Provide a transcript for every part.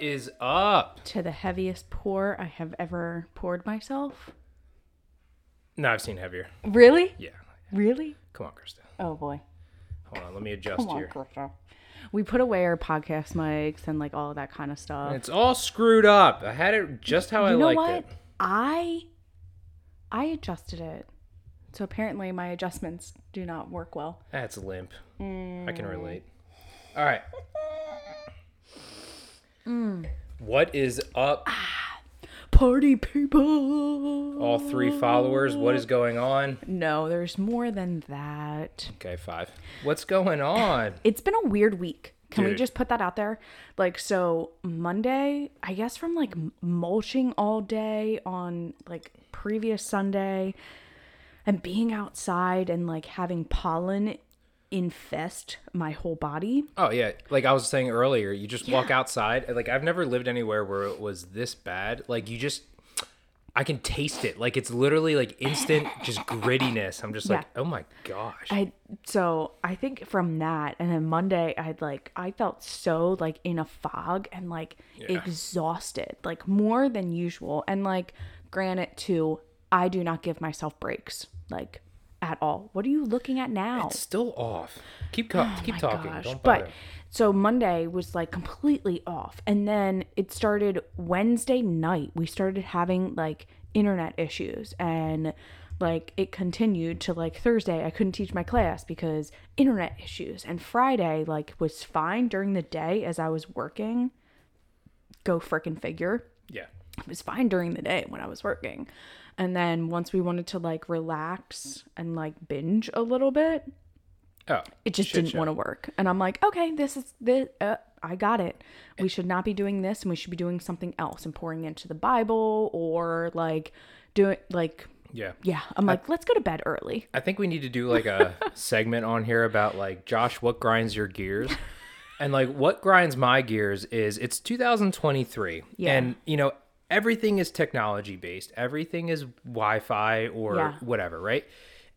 What is up? to the heaviest pour I have ever poured myself. No, I've seen heavier. Really? Yeah. Really? Come on, Krista. Oh boy. Hold on. Let me adjust Come on, here. Krista. We put away our podcast mics and like all of that kind of stuff. It's all screwed up. I had it just how I you know liked what? it. I I adjusted it. So apparently my adjustments do not work well. That's limp. I Mm. can relate. All right. Mm. What is up, Party people. all three followers? What is going on? No, there's more than that. Okay, five. What's going on? It's been a weird week. Can we just put that out there? Like, so Monday, I guess from like mulching all day on like previous Sunday and being outside and like having pollen infest my whole body. Oh yeah, like I was saying earlier, you just walk outside. Like I've never lived anywhere where it was this bad. Like you just, I can taste it. Like it's literally like instant, just grittiness. I'm just like, Yeah. oh my gosh. I so I think from that and then Monday I'd like I felt so like in a fog and like Yeah. exhausted, like more than usual. And like granted too, I do not give myself breaks like at all. What are you looking at now? it's still off. Keep co- oh keep Oh my talking. gosh. Don't bother. But so Monday was like completely off. And then it started Wednesday night. We started having like internet issues and like it continued to like Thursday. I couldn't teach my class because internet issues. And Friday like was fine during the day as I was working. Go frickin' figure yeah. it was fine during the day when I was working. And then once we wanted to like relax and like binge a little bit, Oh, it just didn't want to work. And I'm like, okay, this is this. Uh, I got it. We should not be doing this, and we should be doing something else and pouring into the Bible or like doing like Yeah. yeah. I'm like, let's go to bed early. I think we need to do like a segment on here about like Josh, what grinds your gears? And like what grinds my gears is it's 2023 Yeah. and you know everything is technology based. Everything is Wi-Fi or Yeah. whatever, right?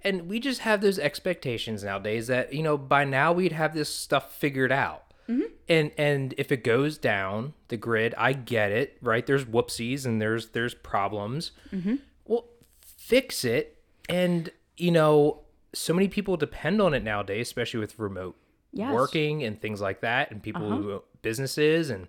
And we just have those expectations nowadays that you know by now we'd have this stuff figured out. Mm-hmm. And and if it goes down the grid, I get it, right? There's whoopsies and there's there's problems. Mm-hmm. Well, fix it. And you know, so many people depend on it nowadays, especially with remote Yes. Uh-huh. working and things like that, and people who businesses and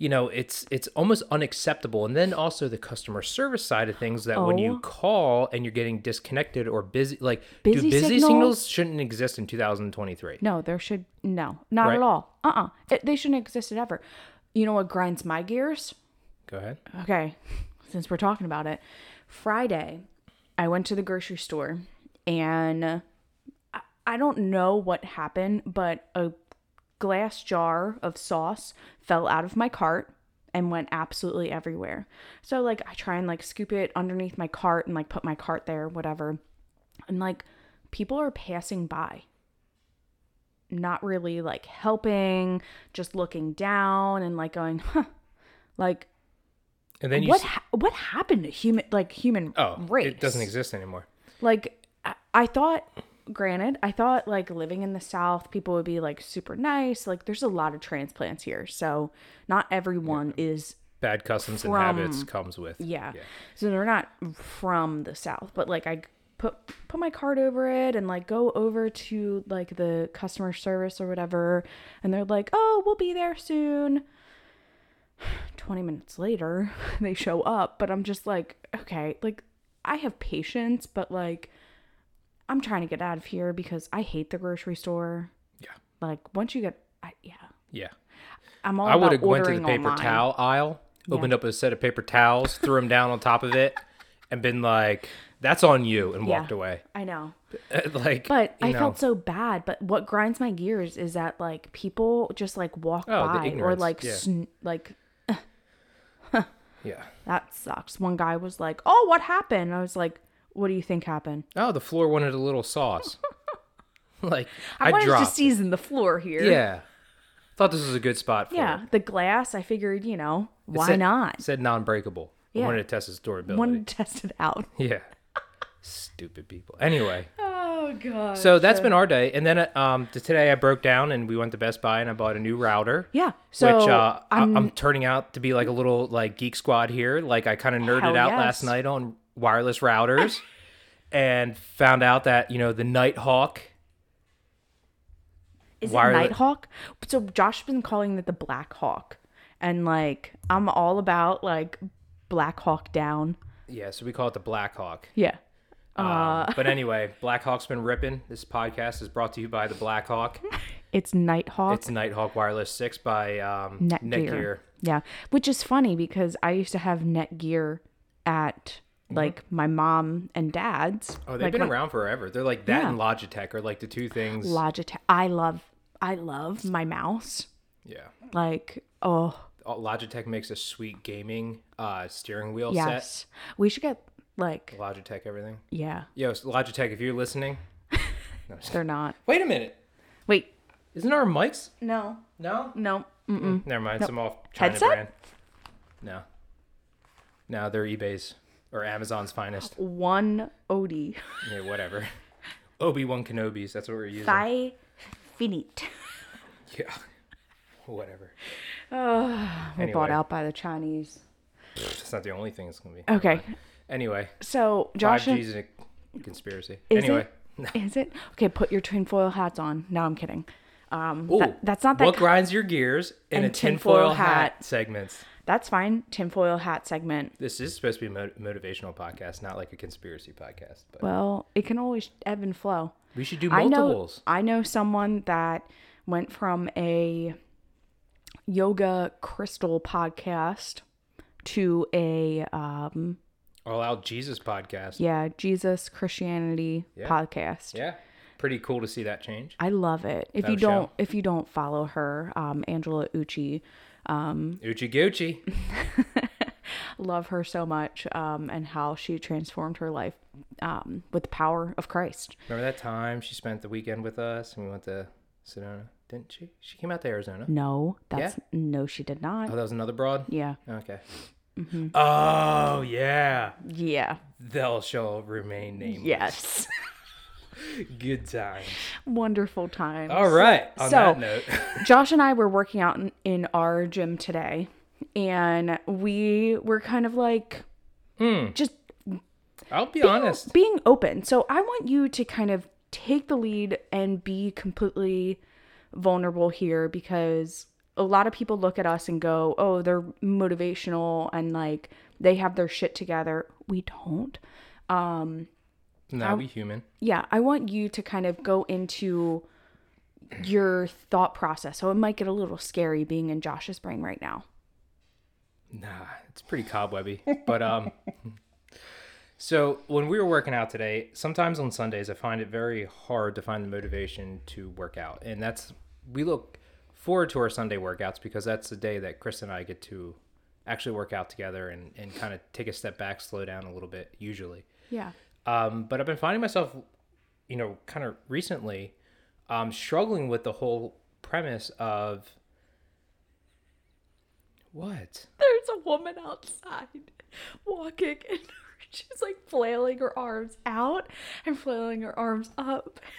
you know, it's it's almost unacceptable. And then also the customer service side of things that when you Oh. call and you're getting disconnected or busy, like Busy do busy signals? signals shouldn't exist in 2023. No, there should no, not Right. at all. Uh uh It, they shouldn't exist ever. You know what grinds my gears? Go ahead. Okay, since we're talking about it, Friday, I went to the grocery store and I, I don't know what happened, but a glass jar of sauce fell out of my cart and went absolutely everywhere. So like I try and like scoop it underneath my cart and like put my cart there, whatever. And like people are passing by. Not really like helping, just looking down and like going, huh. Like And then you what s- ha- what happened to human like human oh, race? it doesn't exist anymore. Like I, I thought granted, I thought like living in the south people would be like super nice. Like there's a lot of transplants here. So not everyone is Bad customs and habits comes with yeah. So they're not from the south, but like I put put my card over it and like go over to like the customer service or whatever and they're like, "Oh, we'll be there soon." 20 minutes later, they show up, but I'm just like, "Okay, like I have patience, but like I'm trying to get out of here because I hate the grocery store. Yeah. Like once you get I, yeah. Yeah. I'm all I would have went to the paper online. towel aisle, opened up a set of paper towels, threw them down on top of it, and been like, "That's on you," and Yeah. walked away. I know. like, But I know, felt so bad. But what grinds my gears is that like people just like walk Oh, by or like yeah. sn- like yeah. that sucks. One guy was like, "Oh, what happened?" I was like, "What do you think happened?" Oh, the floor wanted a little sauce. like I, I, wanted dropped. to season the floor here. yeah. Thought this was a good spot for Yeah, it. the glass. I figured, you know, It why said- not? Said non-breakable. I Yeah. wanted to test its durability. Wanted to test it out. Yeah. Stupid people. Anyway, Oh god. So that's been our day, and then uh, um, today I broke down and we went to Best Buy and I bought a new router. Yeah. So which uh, I'm, I'm turning out to be like a little like geek squad here. Like I kind of nerded out yes. last night on wireless routers, and found out that you know the Nighthawk. is wireless- it Nighthawk? So Josh's been calling it the Black Hawk, and like I'm all about like Black Hawk down. Yeah, so we call it the Blackhawk. Yeah. Um, Uh, but anyway, Blackhawk's been ripping. This podcast is brought to you by the Blackhawk. it's Nighthawk. It's Nighthawk Wireless Six by um, Netgear. Netgear. Yeah, which is funny because I used to have Netgear at like my mom and dad's. Mm-hmm. Oh, they've like been around forever. They're like that Yeah. and Logitech are like the two things. Logitech. I love, I love my mouse. yeah. Like, oh Logitech makes a sweet gaming uh, steering wheel set. yes, we should get like, Logitech everything. yeah, Yo, Logitech, if you're listening. No, they're not. Wait a minute. Wait, Isn't our mics? no, No. no, mm-mm. Never mind. Some off China Headset? brand. No. No, they're eBay's or Amazon's finest. one Odie, Yeah, whatever. Obi Wan Kenobi's. That's what we're using. Thigh finite. Yeah. Whatever. Oh, We're bought out by the Chinese. It's not the only thing it's gonna be. Okay, Anyway, so Josh, five and- a conspiracy. Is anyway. it? Is it? Okay, put your tinfoil hats on. No, I'm kidding. Um, Ooh, that, that's not that. What grinds your gears in a tinfoil tinfoil hat, hat. segments. That's fine. Tinfoil hat segment. This is supposed to be a mo- motivational podcast, not like a conspiracy podcast. But Well, it can always ebb and flow. we should do I know. multiples. I know someone that went from a yoga crystal podcast to a um, All Out Jesus podcast. yeah Jesus Christianity Yeah. podcast. Yeah. Pretty cool to see that change. I love it. If you don't, show. if you don't follow her, um, Angela Uchi, Uchi Gucci. love her so much um, and how she transformed her life um, with the power of Christ. Remember that time she spent the weekend with us and we went to Sedona? Didn't she? She came out to Arizona. No, that's no, she did not. Oh, that was another broad? Yeah, Okay. Mm-hmm. Oh, yeah. yeah, They'll shall remain nameless. yes. Good times. Wonderful times. All right. On So- that note. Josh and I were working out in, in our gym today, and we were kind of like Hmm. just I'll be honest. being open. So I want you to kind of take the lead and be completely vulnerable here because a lot of people look at us and go, "Oh, they're motivational and like they have their shit together." We don't. No, we human. Yeah, I want you to kind of go into your thought process. So it might get a little scary being in Josh's brain right now. Nah, it's pretty cobwebby. But um so when we were working out today, sometimes on Sundays I find it very hard to find the motivation to work out. And that's we look forward to our Sunday workouts because that's the day that Chris and I get to actually work out together and, and kind of take a step back, slow down a little bit usually. Yeah. Um, but I've been finding myself, you know, kind of recently, um, struggling with the whole premise of what? There's a woman outside walking and she's like flailing her arms out and flailing her arms up.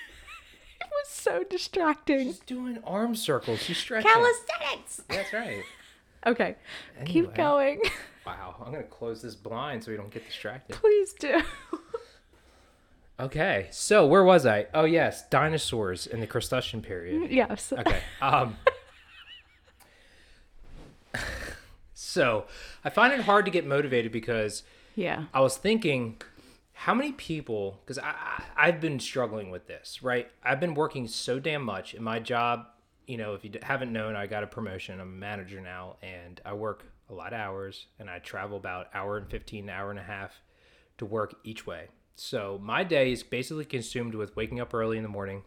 It was so distracting. She's doing arm circles. She's stretching. Calisthenics. That's right. Okay, Anyway. keep going. Wow. I'm gonna close this blind so we don't get distracted. Please do. Okay. So where was I? Oh yes, dinosaurs in the Cretaceous period. yes. Okay. Um. so I find it hard to get motivated because Yeah. I was thinking, how many people? Because I, I I've been struggling with this, right? I've been working so damn much in my job. You know, if you haven't known, I got a promotion. I'm a manager now, and I work a lot of hours, and I travel about hour and fifteen, hour and a half to work each way. So my day is basically consumed with waking up early in the morning,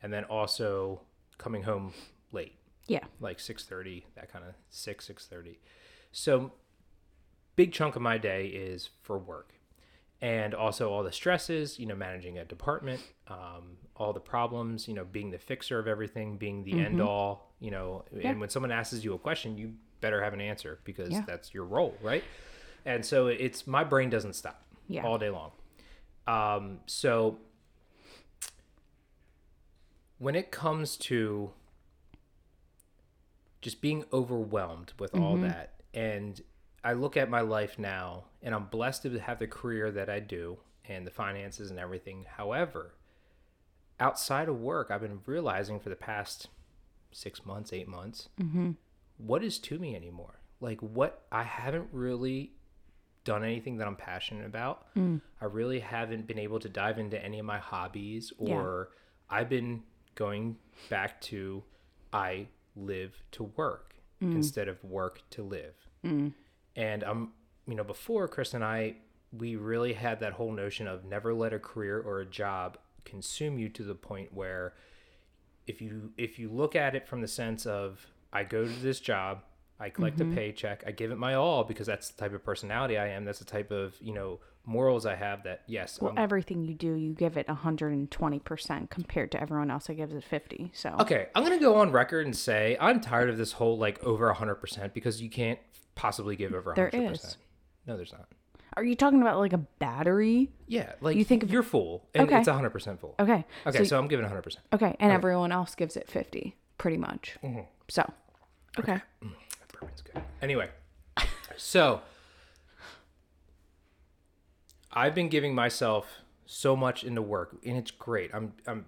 and then also coming home late Yeah. like 6.30 that kind of 6 6.30 so big chunk of my day is for work and also all the stresses you know managing a department um, all the problems you know being the fixer of everything being the end all you know Yeah. and when someone asks you a question you better have an answer because Yeah. that's your role right and so it's my brain doesn't stop Yeah. all day long um, so when it comes to just being overwhelmed with all that and I look at my life now and I'm blessed to have the career that I do and the finances and everything. However, outside of work, I've been realizing for the past six months, eight months, what is to me anymore? Like, what I haven't really done anything that I'm passionate about. Mm. I really haven't been able to dive into any of my hobbies, Yeah. or I've been going back to I live to work mm. instead of work to live. Mm. And I'm, you know, before Chris and I, we really had that whole notion of never let a career or a job consume you to the point where if you if you look at it from the sense of I go to this job, I collect a paycheck, I give it my all because that's the type of personality I am. That's the type of you know morals I have. That yes, Well, I'm- everything you do, you give it 120% compared to everyone else that gives it 50. So, Okay, I'm gonna go on record and say I'm tired of this whole like over 100 percent because you can't possibly give over There 100 is. percent. No, there's not. are you talking about like a battery? Yeah, like You think of- you're full, and Okay. it's 100 percent full. Okay. Okay, So, so, I'm giving 100 percent. okay, and everyone else gives it 50, pretty much. Mm-hmm. So, okay. Bourbon's good. Anyway, so I've been giving myself so much into work, and it's great. I'm I'm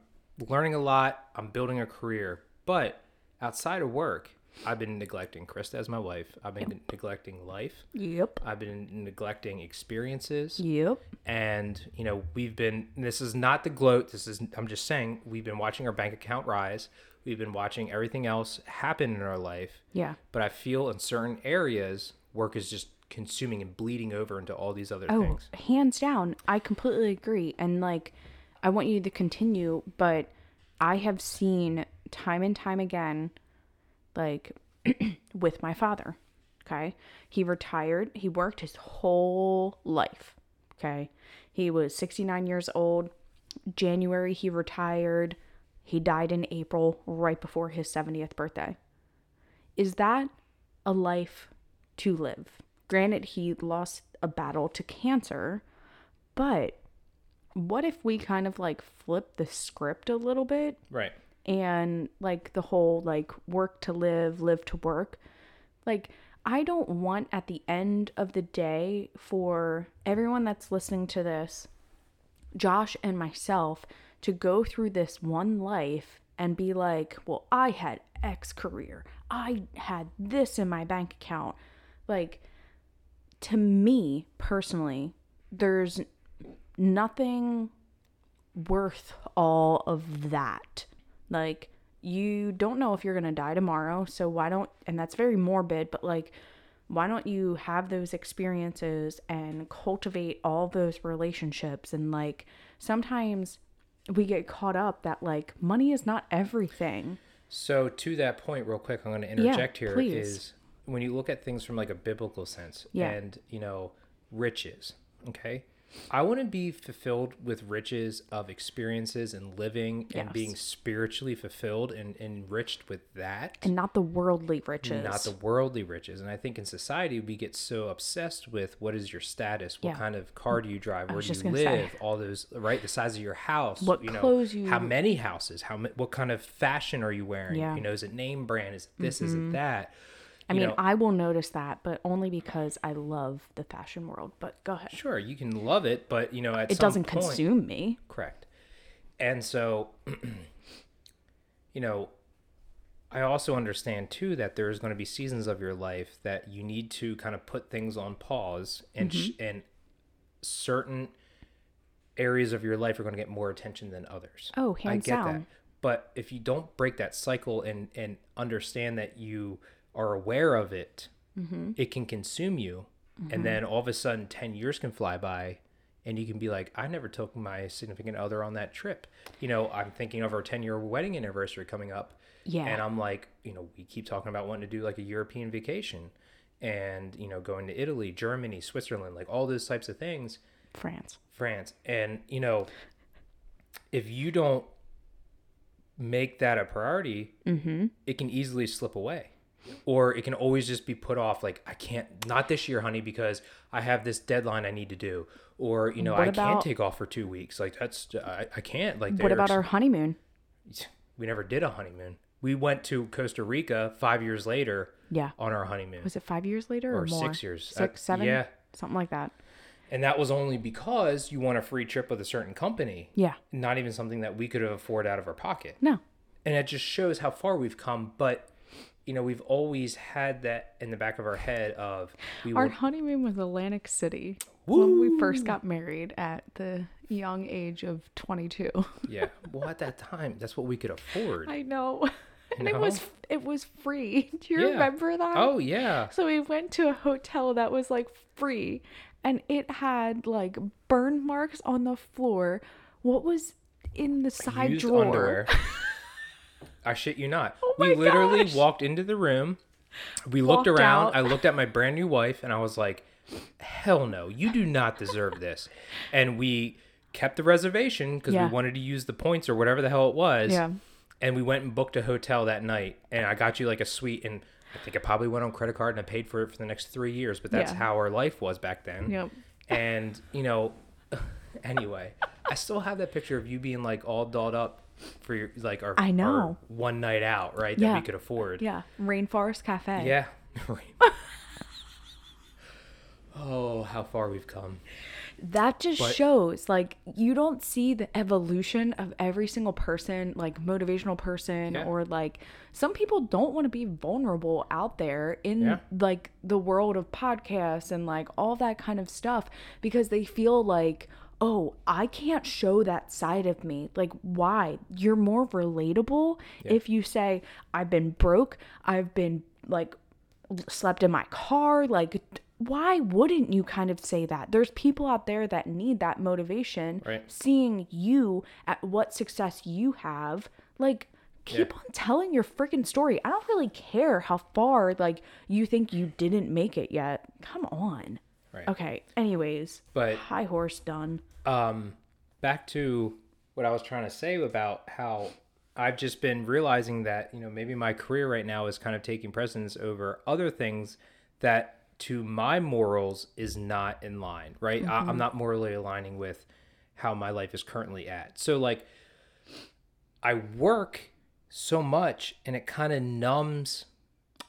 learning a lot. I'm building a career, but outside of work, I've been neglecting Krista as my wife. I've been neglecting life. Yep. I've been neglecting experiences. Yep. and you know we've been this is not the gloat this is i'm just saying we've been watching our bank account rise we've been watching everything else happen in our life Yeah. but i feel in certain areas work is just consuming and bleeding over into all these other Oh, things hands down. I completely agree. And like, I want you to continue, but I have seen time and time again, like, with my father. Okay. He retired. He worked his whole life. Okay. He was 69 years old. January, he retired. He died in April, right before his 70th birthday. Is that a life to live? Granted, he lost a battle to cancer, but what if we kind of like flip the script a little bit right and like the whole like work to live, live to work? Like, I don't want at the end of the day for everyone that's listening to this, Josh and myself, to go through this one life and be like, well, I had X career, I had this in my bank account. Like, to me personally, there's nothing worth all of that. Like, you don't know if you're going to die tomorrow. So, why don't, and that's very morbid, but like, why don't you have those experiences and cultivate all those relationships? And like, sometimes we get caught up that like money is not everything. so to that point real quick i'm going to interject here is please. when you look at things from like a biblical sense Yeah. and you know riches okay i want to be fulfilled with riches of experiences and living and being spiritually fulfilled and enriched with that. And not the worldly riches. not the worldly riches. And i think in society we get so obsessed with what is your status? What Yeah. kind of car do you drive? Where do you live? say. all those right? The size of your house What you know clothes you- how many houses? How what kind of fashion are you wearing? Yeah. Mm-hmm. you know is it name brand? Is it this? Is it that I mean, know, I will notice that, but only because I love the fashion world. But go ahead. sure you can love it but you know It doesn't point, consume me. Correct. And so, you know, I also understand too that there's going to be seasons of your life that you need to kind of put things on pause, and sh- Mm-hmm. and certain areas of your life are going to get more attention than others. Oh, I hands get that. down. But if you don't break that cycle and and understand that you are aware of it, Mm-hmm. it can consume you, and then all of a sudden ten years can fly by, and you can be like, I never took my significant other on that trip. You know, I'm thinking of our ten year wedding anniversary coming up, Yeah. and I'm like, you know, we keep talking about wanting to do like a European vacation, and you know, going to Italy, Germany, Switzerland, like all those types of things. France. France. And, you know, if you don't make that a priority, it can easily slip away. Or it can always just be put off like, I can't, not this year, honey, because I have this deadline I need to do. Or, you know, What I about- can't take off for two weeks. Like, that's, I, I can't. Like, What about our honeymoon? we never did a honeymoon. We went to Costa Rica five years later Yeah. on our honeymoon. Was it five years later or, Or more? six years. Six, Uh, seven? yeah. Something like that. And that was only because you won a free trip with a certain company, Yeah. not even something that we could have afforded out of our pocket. No. And it just shows how far we've come. But, you know, we've always had that in the back of our head of we Our were, honeymoon was Atlantic City when we first got married at the young age of 22. yeah. Well, at that time, that's what we could afford. I know. And it was it was free. Do you Yeah. remember that? Oh, yeah. So we went to a hotel that was like free and it had like burn marks on the floor. What was in the side Used drawer? I shit you not. Oh we literally gosh. walked into the room. We looked around. out. I looked at my brand new wife and I was like, hell no, you do not deserve this. And we kept the reservation because Yeah. we wanted to use the points or whatever the hell it was. Yeah. And we went and booked a hotel that night. And I got you like a suite. And I think it probably went on credit card and I paid for it for the next three years. But that's Yeah. how our life was back then. Yep. And, you know, anyway, I still have that picture of you being like all dolled up for your, like, our, I know. our one night out, right? That Yeah. we could afford. Yeah. Rainforest Cafe. Yeah. oh, how far we've come. That just But- shows like you don't see the evolution of every single person, like motivational person Yeah. or like some people don't want to be vulnerable out there in Yeah. like the world of podcasts and like all that kind of stuff because they feel like oh, I can't show that side of me. Like, why? You're more relatable if you say, I've been broke, I've been like slept in my car. Like, why wouldn't you kind of say that? There's people out there that need that motivation. Right. Seeing you at what success you have, like, keep Yeah. on telling your freaking story. I don't really care how far, like, you think you didn't make it yet. Come on. Right. Okay. Anyways, But- high horse done. um back to what I was trying to say about how I've just been realizing that, you know, maybe my career right now is kind of taking precedence over other things that to my morals is not in line, right? I, I'm not morally aligning with how my life is currently at. So like I work so much and it kind of numbs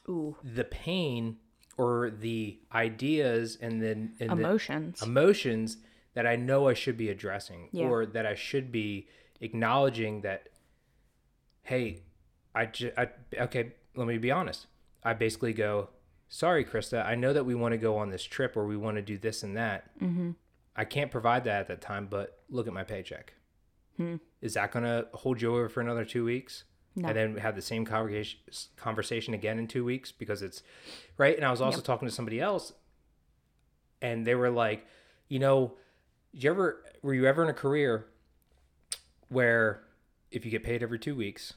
Ooh, the pain or the ideas and then and the- emotions. emotions that I know I should be addressing Yeah. or that I should be acknowledging that hey I, ju- I okay let me be honest I basically go sorry Krista I know that we want to go on this trip or we want to do this and that mm-hmm. I can't provide that at that time but look at my paycheck Hmm. is that going to hold you over for another two weeks No. and then we have the same conversation conversation again in two weeks because it's right? And I was also Yep. talking to somebody else and they were like you know you ever were you ever in a career where if you get paid every two weeks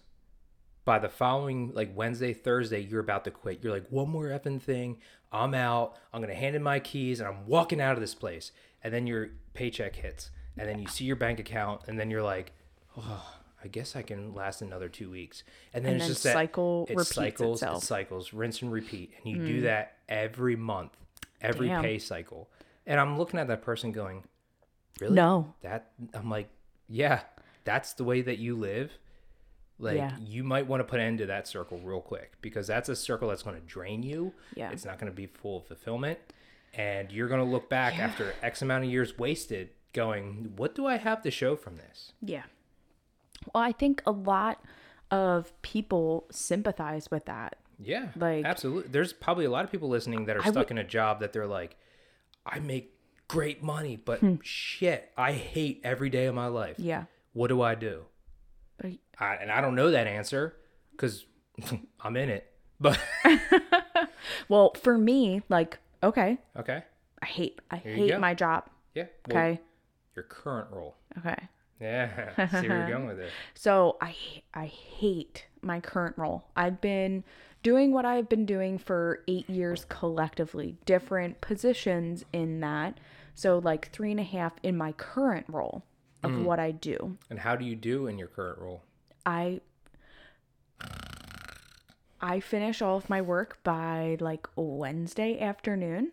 by the following like wednesday thursday you're about to quit? You're like one more effing thing. I'm out. I'm gonna hand in my keys and i'm walking out of this place. And then your paycheck hits and then you see your bank account and then you're like oh i guess i can last another two weeks and then And it's then just that cycle it repeats cycles itself. it cycles rinse and repeat and you do mm. that every month every Damn. pay cycle and i'm looking at that person going really No. that i'm like yeah that's the way that you live like Yeah. you might want to put an end to that circle real quick because that's a circle that's going to drain you Yeah. it's not going to be full of fulfillment and you're going to look back after x amount of years wasted going what do i have to show from this Yeah. Well, I think a lot of people sympathize with that. yeah Like- absolutely there's probably a lot of people listening that are I stuck in a job that they're like i make great money but hmm. shit i hate every day of my life Yeah. what do i do But I, and I don't know that answer because I'm in it. But well, for me, like, okay, okay, I hate I hate my job. yeah. well, Okay. Your current role. Okay. Yeah. See where you're going with it. So I I hate my current role. I've been doing what I've been doing for eight years collectively, different positions in that. So like three and a half in my current role of mm. what I do. And how do you do in your current role? I I finish all of my work by like Wednesday afternoon.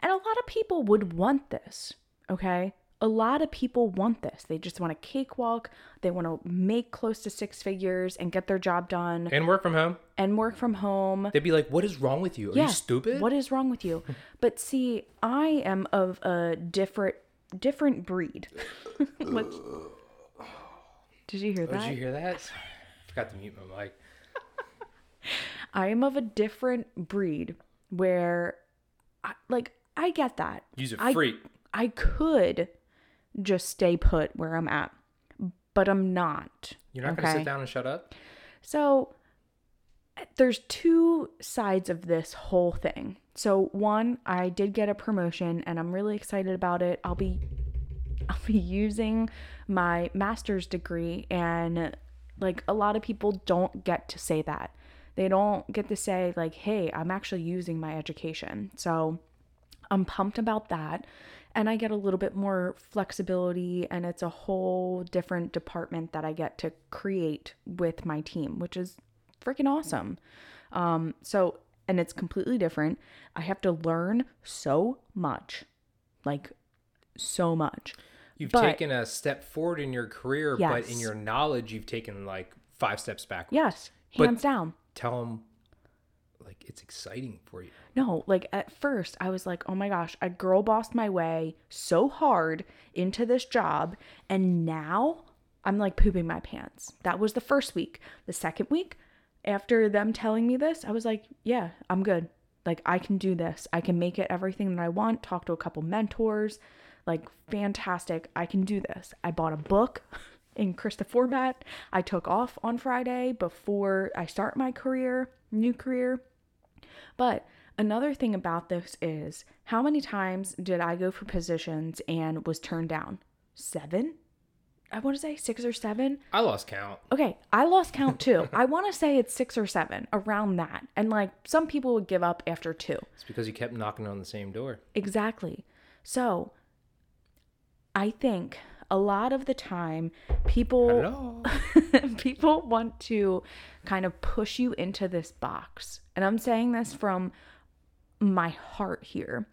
And a lot of people would want this, okay? A lot of people want this. They just want a cakewalk. They want to make close to six figures and get their job done And work from home. and work from home. They'd be like, "What is wrong with you? Are you stupid?" What is wrong with you? but see, I am of a different different breed. Did you hear oh, that? Did you hear that? I forgot to mute my mic. I am of a different breed where, I, like, I get that. Use it I, free. I could just stay put where I'm at, but I'm not. You're not gonna sit down and shut up. So there's two sides of this whole thing. So one, I did get a promotion and I'm really excited about it. I'll be I'll be using my master's degree and like a lot of people don't get to say that. They don't get to say like, "Hey, I'm actually using my education." So I'm pumped about that. And I get a little bit more flexibility, and it's a whole different department that I get to create with my team, which is freaking awesome. Um, so, and it's completely different. I have to learn so much, like so much. You've But- taken a step forward in your career, but in your knowledge, you've taken like five steps backwards. Yes, But- hands down. Tell them, it's exciting for you. No, like at first I was like, oh my gosh, I girl bossed my way so hard into this job. And now I'm like pooping my pants. That was the first week. The second week, after them telling me this, I was like, yeah, I'm good. Like I can do this. I can make it everything that I want. Talk to a couple mentors. Like fantastic. I can do this. I bought a book in Krista format. I took off on Friday before I start my career, new career. But another thing about this is how many times did I go for positions and was turned down? Seven? I want to say six or seven. I lost count. Okay, I lost count too. I want to say it's six or seven, around that. And like some people would give up after two. It's because you kept knocking on the same door. Exactly. So I think a lot of the time people people want to kind of push you into this box. And I'm saying this from my heart here.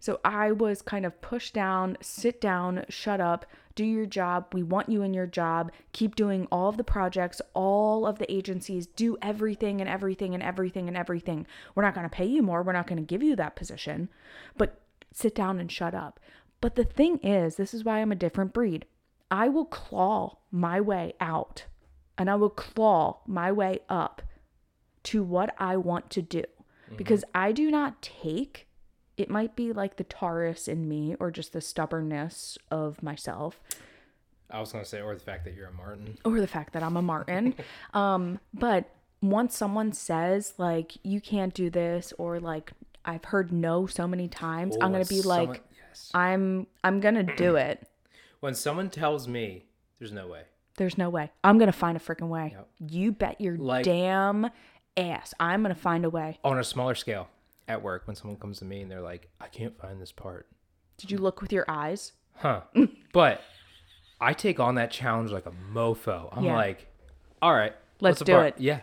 So I was kind of pushed down, sit down, shut up, do your job. We want you in your job. Keep doing all of the projects, all of the agencies, do everything and everything and everything and everything. We're not going to pay you more. We're not going to give you that position, but sit down and shut up. But the thing is, this is why I'm a different breed. I will claw my way out and I will claw my way up to what I want to do because I do not take it might be like the Taurus in me or just the stubbornness of myself I was gonna say, or the fact that you're a Martin. or the fact that I'm a Martin. um, but once someone says like you can't do this or like I've heard no so many times, I'm Oh, gonna when be like I'm I'm gonna do it. When someone tells me, there's no way. There's no way. I'm gonna find a freaking way. Yep. You bet your Like- damn ass. I'm gonna find a way. On a smaller scale, at work, when someone comes to me and they're like, I can't find this part. Did you look with your eyes? Huh. but I take on that challenge like a mofo. I'm Yeah. like, all right, Let's do part?" it. Yeah.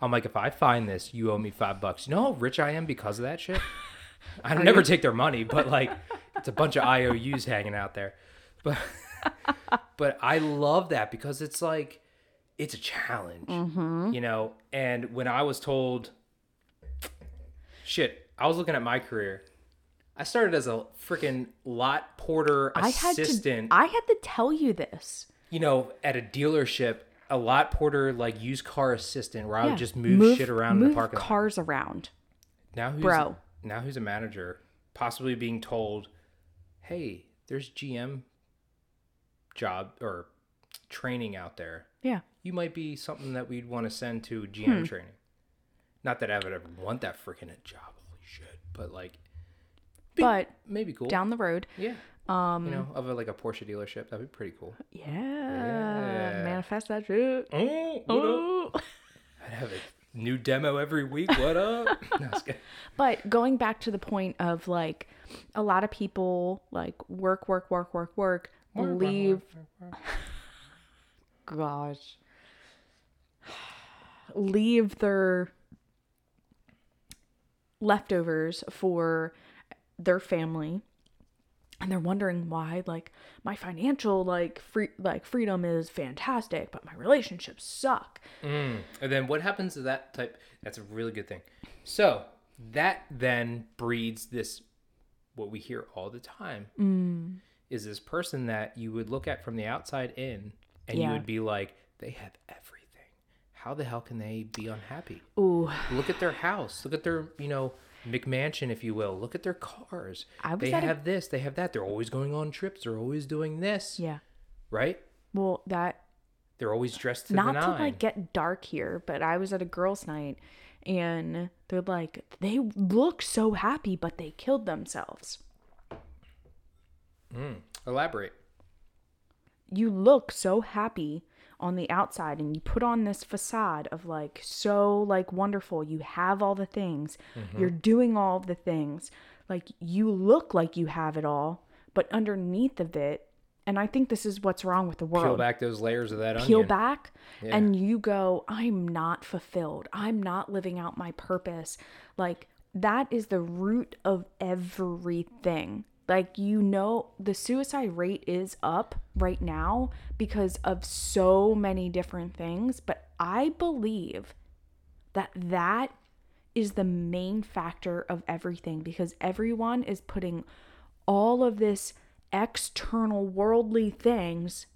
I'm like, if I find this, you owe me five bucks. You know how rich I am because of that shit? I never take their money, but like, it's a bunch of IOUs hanging out there. But, but I love that because it's like, it's a challenge, Mm-hmm. you know? And when I was told, shit, I was looking at my career. I started as a freaking lot porter I had assistant to I had to tell you this. you know, at a dealership, a lot porter like used car assistant where I would just move, shit around in the parking lot. cars around. Now who's Bro. now who's a manager, possibly being told, "Hey, there's GM job or training out there. Yeah. You might be something that we'd want to send to Hmm. GM training." Not that I would ever want that freaking job. Holy shit! But like, be- But maybe cool. down the road, yeah. Um, you know, of a, like a Porsche dealership, that'd be pretty cool. yeah, Yeah. manifest that shit. Oh? Oh. I'd have a new demo every week. What up? No, good. But going back to the point of like a lot of people like work, work, work, work, work, leave. Gosh. Leave their leftovers for their family and they're wondering why like my financial like free like freedom is fantastic but my relationships suck Mm. And then what happens to that type? That's a really good thing. So that then breeds this, what we hear all the time, Mm. is this person that you would look at from the outside in, and you would be like, they have everything. How the hell can they be unhappy? ooh Look at their house. Look at their, you know, McMansion, if you will. Look at their cars. I was they at a- have this. They have that. They're always going on trips. They're always doing this. yeah Right? well that They're always dressed to not the to like get dark here but i was at a girls night and they're like they look so happy but they killed themselves Mm. Elaborate. you look so happy on the outside and you put on this facade of like so like wonderful you have all the things you're doing all the things like you look like you have it all but underneath of it and i think this is what's wrong with the world Peel back those layers of that peel onion. back Yeah. and you go i'm not fulfilled i'm not living out my purpose like that is the root of everything like you know the suicide rate is up right now because of so many different things but i believe that that is the main factor of everything because everyone is putting all of this external worldly things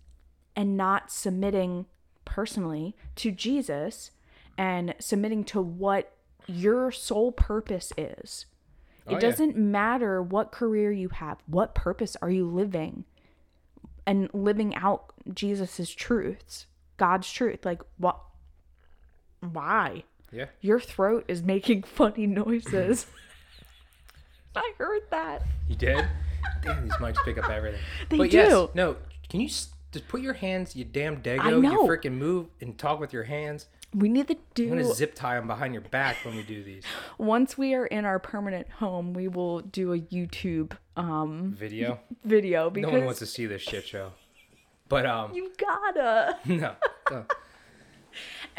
and not submitting personally to Jesus and submitting to what your sole purpose is. Oh, it doesn't matter what career you have, what purpose are you living and living out Jesus's truths, God's truth. Like what why? Yeah. Your throat is making funny noises. I heard that. You did? Damn, these mics pick up everything. They but yes, do. no. Can you s- just put your hands, you damn dago, I you freaking move and talk with your hands? We need to do I'm gonna zip tie them behind your back when we do these once we are in our permanent home, we will do a YouTube um video. video No because one wants to see this shit show. But um, you gotta. no. no.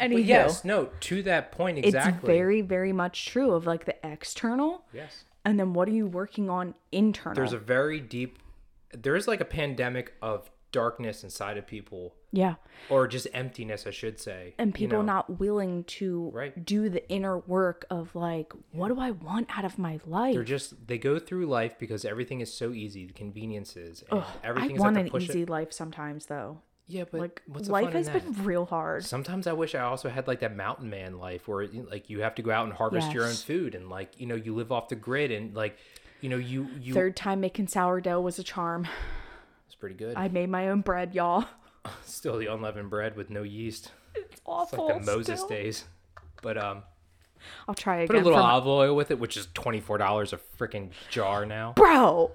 Anywho, But yes, no. To that point, exactly. it's very, very much true of like the external, yes. And then what are you working on internal? There's a very deep. There's like a pandemic of darkness inside of people, yeah, or just emptiness, I should say. and you people know? not willing to Right. do the inner work of like, what do I want out of my life? They're just they go through life because everything is so easy, the conveniences and I everything is want at an easy life sometimes, though. Yeah, but Like life has been real hard. Sometimes I wish I also had like that mountain man life where like you have to go out and harvest your own food and like you know you live off the grid and like you know you you Third time making sourdough was a charm. it's pretty good. I made my own bread, y'all. Still the unleavened bread with no yeast. It's It's awful. like the Moses still. days. But um I'll try again. put a little olive oil with it, which is twenty four dollars a freaking jar now. Bro,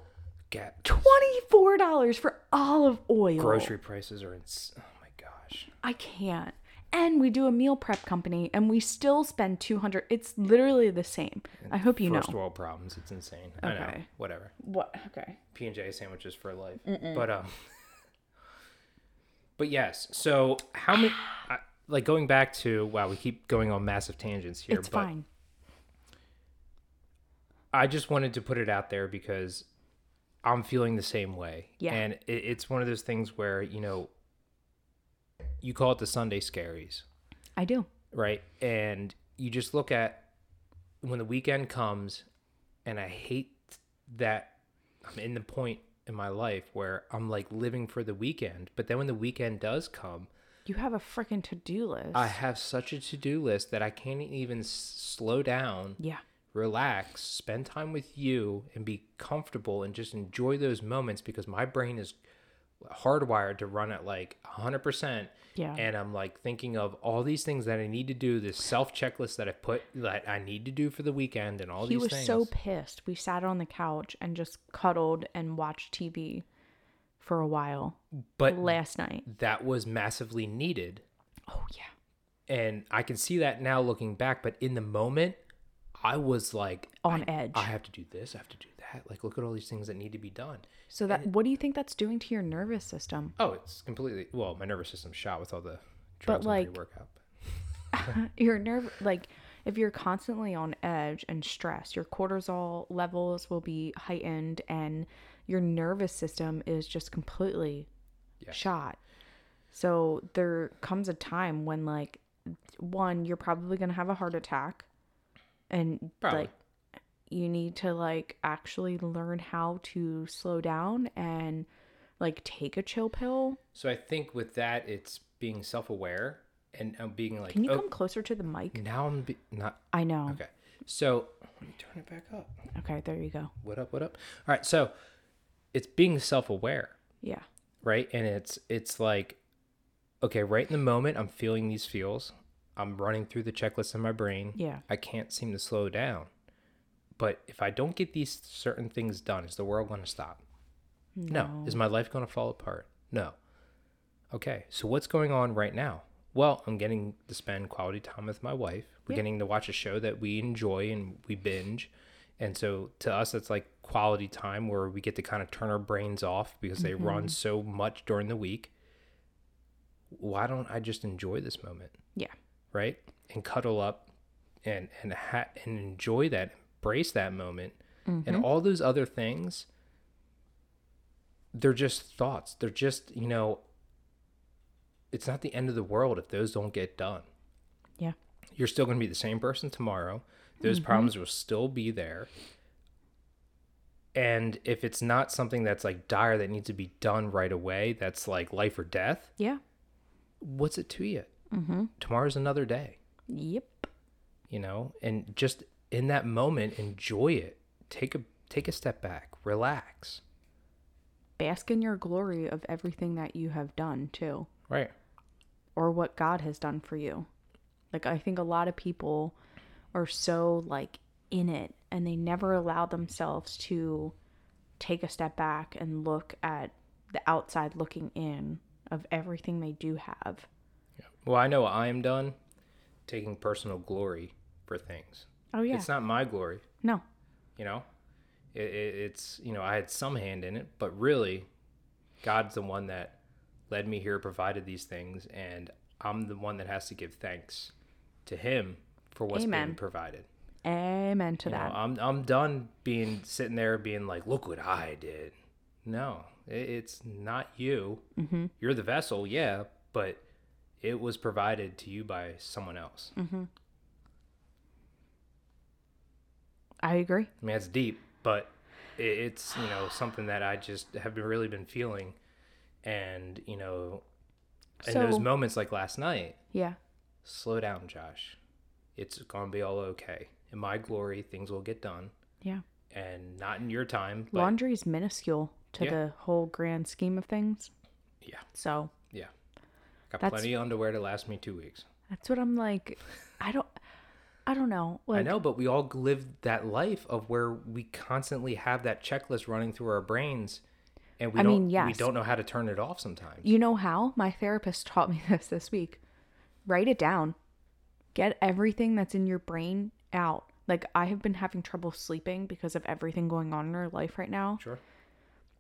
Get twenty-four dollars for olive oil. grocery prices are ins- oh my gosh. I can't. And we do a meal prep company, and we still spend two hundred. It's literally the same. I hope you know. First world problems. It's insane. I know. Okay. Whatever. What? Okay. P and J sandwiches for life. But um, but yes. So how many? I, like going back to wow, we keep going on massive tangents here. It's but fine. I just wanted to put it out there because I'm feeling the same way. Yeah. And it, it's one of those things where you know, you call it the Sunday scaries, I do. right? And you just look at when the weekend comes, and I hate that I'm in the point in my life where I'm like living for the weekend. But then when the weekend does come, You have a freaking to-do list. I have such a to do list that I can't even slow down, yeah. Relax, spend time with you, and be comfortable and just enjoy those moments because my brain is hardwired to run at like 100%. Yeah. And I'm like thinking of all these things that I need to do, this self checklist that I put that I need to do for the weekend and all these. He was things. so pissed. We sat on the couch and just cuddled and watched TV for a while but last night. that was massively needed. Oh yeah. And I can see that now looking back, but in the moment, I was like On I, edge. I have to do this, I have to do that. Like, look at all these things that need to be done. So that what do you think that's doing to your nervous system? Oh, it's completely well, my nervous system's shot with all the But, like- pre-workout. your nerve like if you're constantly on edge and stressed, your cortisol levels will be heightened and your nervous system is just completely Yes. shot. So there comes a time when like one you're probably going to have a heart attack and Probably. like you need to like actually learn how to slow down and like take a chill pill. So I think with that, it's being self-aware and uh, being like, Can you oh, come closer to the mic? now I'm be- not I know. okay. So let me turn it back up. Okay, there you go. What up? What up? All right. So it's being self-aware, Yeah. right? And it's it's like, okay, right in the moment, I'm feeling these feels. I'm running through the checklist in my brain. Yeah. I can't seem to slow down. But if I don't get these certain things done, is the world going to stop? No. Is my life going to fall apart? No. Okay. So what's going on right now? Well, I'm getting to spend quality time with my wife. We're Yeah. getting to watch a show that we enjoy and we binge. And so to us, it's like quality time where we get to kind of turn our brains off because they run mm-hmm. so much during the week. Why don't I just enjoy this moment? Yeah. Right? And cuddle up and and ha- and enjoy that, embrace that moment, and mm-hmm. all those other things. They're just thoughts. They're just you know. It's not the end of the world if those don't get done. Yeah. You're still going to be the same person tomorrow. Those mm-hmm. problems will still be there. And if it's not something that's like dire that needs to be done right away, that's like life or death, Yeah. what's it to you? Mm-hmm. Tomorrow's another day Yep. you know and just in that moment enjoy it take a take a step back relax Bask in your glory of everything that you have done too. right or what God has done for you. Like I think a lot of people are so like in it and they never allow themselves to take a step back and look at the outside looking in of everything they do have. Well i know i'm done taking personal glory for things Oh yeah. it's not my glory no. you know it, it, it's you know i had some hand in it but really god's the one that led me here provided these things and i'm the one that has to give thanks to him for what's Amen. been provided Amen to You know, that. I'm I'm done being sitting there being like, look what I did. No, it, it's not you. Mm-hmm. You're the vessel, yeah, but it was provided to you by someone else. Mm-hmm. I agree. I mean, that's deep, but it's you know something that I just have been really been feeling, and you know, in those moments like last night, Yeah. slow down, Josh. It's gonna be all okay. In my glory, things will get done, Yeah. and not in your time. Laundry is minuscule to Yeah. the whole grand scheme of things. Yeah. So. Got That's- plenty of underwear to last me two weeks. that's what I'm like. I don't. I don't know. Like, I know, but we all live that life of where we constantly have that checklist running through our brains, and we I don't mean, we don't know how to turn it off sometimes. You know how? My therapist taught me this this week. Write it down. Get everything that's in your brain out. Like I have been having trouble sleeping because of everything going on in our life right now Sure.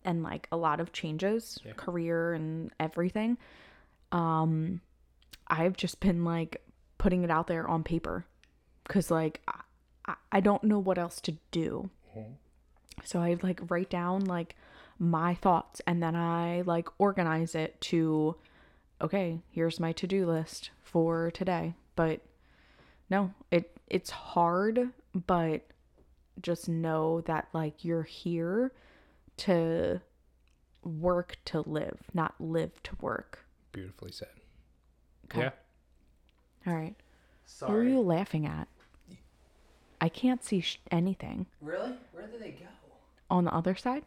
and like a lot of changes, Yeah. career and everything. Um I've just been like putting it out there on paper cuz like I, I- I don't know what else to do. So I like write down like my thoughts and then I like organize it to okay, here's my to-do list for today. But no, it it's hard, but just know that like you're here to work to live, not live to work. Beautifully said. Okay. Yeah. All right. What Sorry. are you laughing at? I can't see sh- anything Really? Where did they go? on the other side.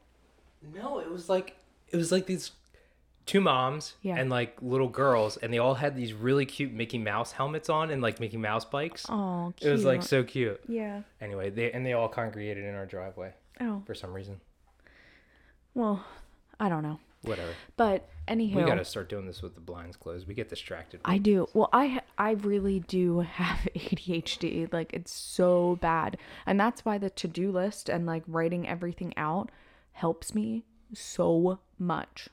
No, it was like it was like these two moms Yeah. and like little girls, and they all had these really cute Mickey Mouse helmets on and like Mickey Mouse bikes. Oh, it was like so cute. yeah. Anyway, they and they all congregated in our driveway Oh, for some reason. well, I don't know. Whatever. But anywho, We got to start doing this with the blinds closed. We get distracted. I do. Well, I I really do have ADHD. Like it's so bad. And that's why the to-do list and like writing everything out helps me so much.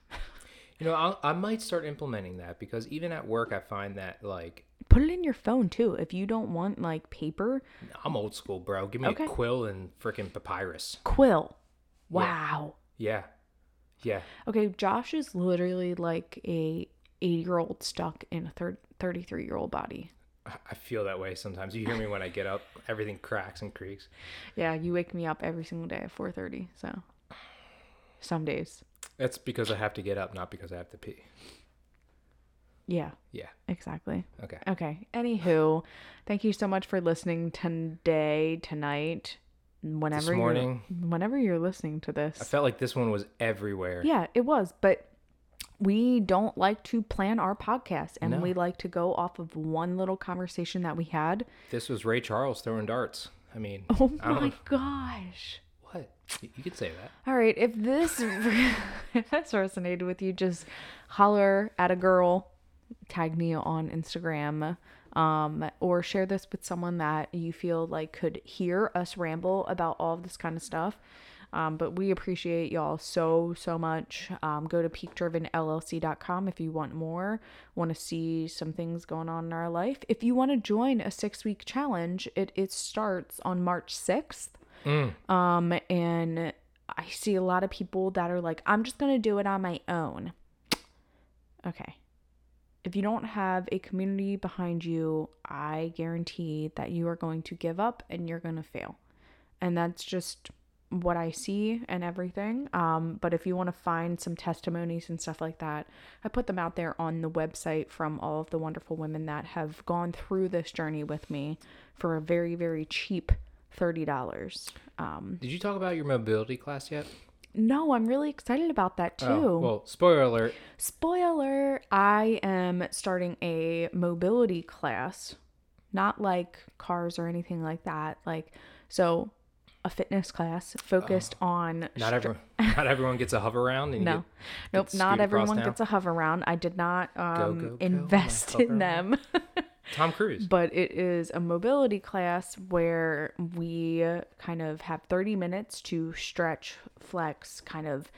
You know, I'll, I might start implementing that because even at work, I find that like Put it in your phone too. If you don't want like paper, I'm old school, bro. Give me Okay. a quill and freaking papyrus. quill. Wow. Yeah. Yeah. Okay, Josh is literally like a 80 year old stuck in a thir- 33 year old body. I I feel that way sometimes. You hear me when I get up, everything cracks and creaks. Yeah, you wake me up every single day at 4:30. So some days. That's because I have to get up, not because I have to pee. Yeah, Yeah. exactly. Okay. Okay. Anywho, thank you so much for listening today, tonight, whenever This morning. you're whenever you're listening to this, I felt like this one was everywhere. Yeah, it was, but we don't like to plan our podcast and No. we like to go off of one little conversation that we had. This was Ray Charles throwing darts. I mean, Oh I my gosh. What? You could say that. All right, if this if this resonated with you, just holler at a girl, tag me on Instagram, um, or share this with someone that you feel like could hear us ramble about all of this kind of stuff. Um, but we appreciate y'all so so much. Um, go to peakdrivenllc.com if you want more, want to see some things going on in our life. If you want to join a six week challenge, it it starts on March sixth. Um, and I see a lot of people that are like, I'm just going to do it on my own. Okay. If you don't have a community behind you, I guarantee that you are going to give up and you're going to fail. And that's just what I see and everything. Um, but if you want to find some testimonies and stuff like that, I put them out there on the website from all of the wonderful women that have gone through this journey with me for a very, very cheap $30. Um, Did you talk about your mobility class yet? No, I'm really excited about that too. Oh, well, spoiler alert. Spoiler, I am starting a mobility class, not like cars or anything like that. Like, so a fitness class focused on. Oh. Not str- everyone, not everyone gets a hover around. And No, get- nope, get not everyone gets a Hoveround. I did not um, go, go, invest in them. Tom Cruise. but it is a mobility class where we kind of have 30 minutes to stretch, flex, kind of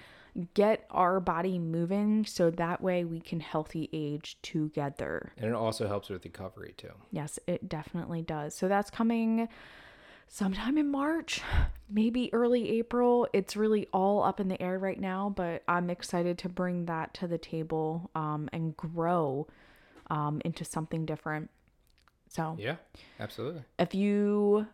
get our body moving so that way we can healthy age together. And it also helps with recovery too. Yes, it definitely does. So that's coming sometime in March, maybe early April. It's really all up in the air right now, but I'm excited to bring that to the table um, and grow um, into something different. So Yeah, absolutely. if you,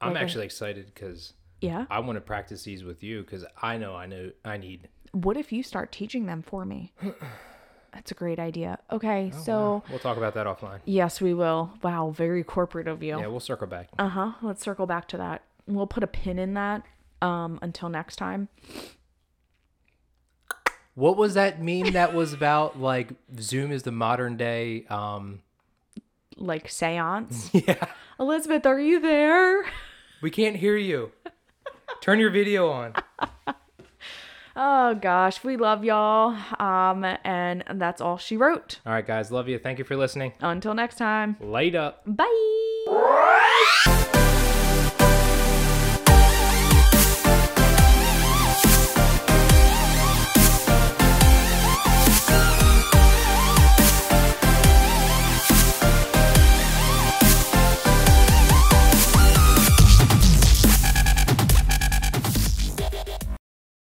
I'm Like a- actually excited because yeah, I want to practice these with you because I know I know I need. what if you start teaching them for me? That's a great idea. Okay, so Wow. we'll talk about that offline. yes, we will. Wow, very corporate of you. Yeah, we'll circle back. Uh huh. Let's circle back to that. We'll put a pin in that um, until next time. What was that meme that was about like Zoom is the modern day? Um, Like seance. yeah, Elizabeth, are you there? we can't hear you. Turn your video on. Oh gosh, we love y'all. Um, and that's all she wrote. All right, guys, love you. Thank you for listening. Until next time. Light up. Bye.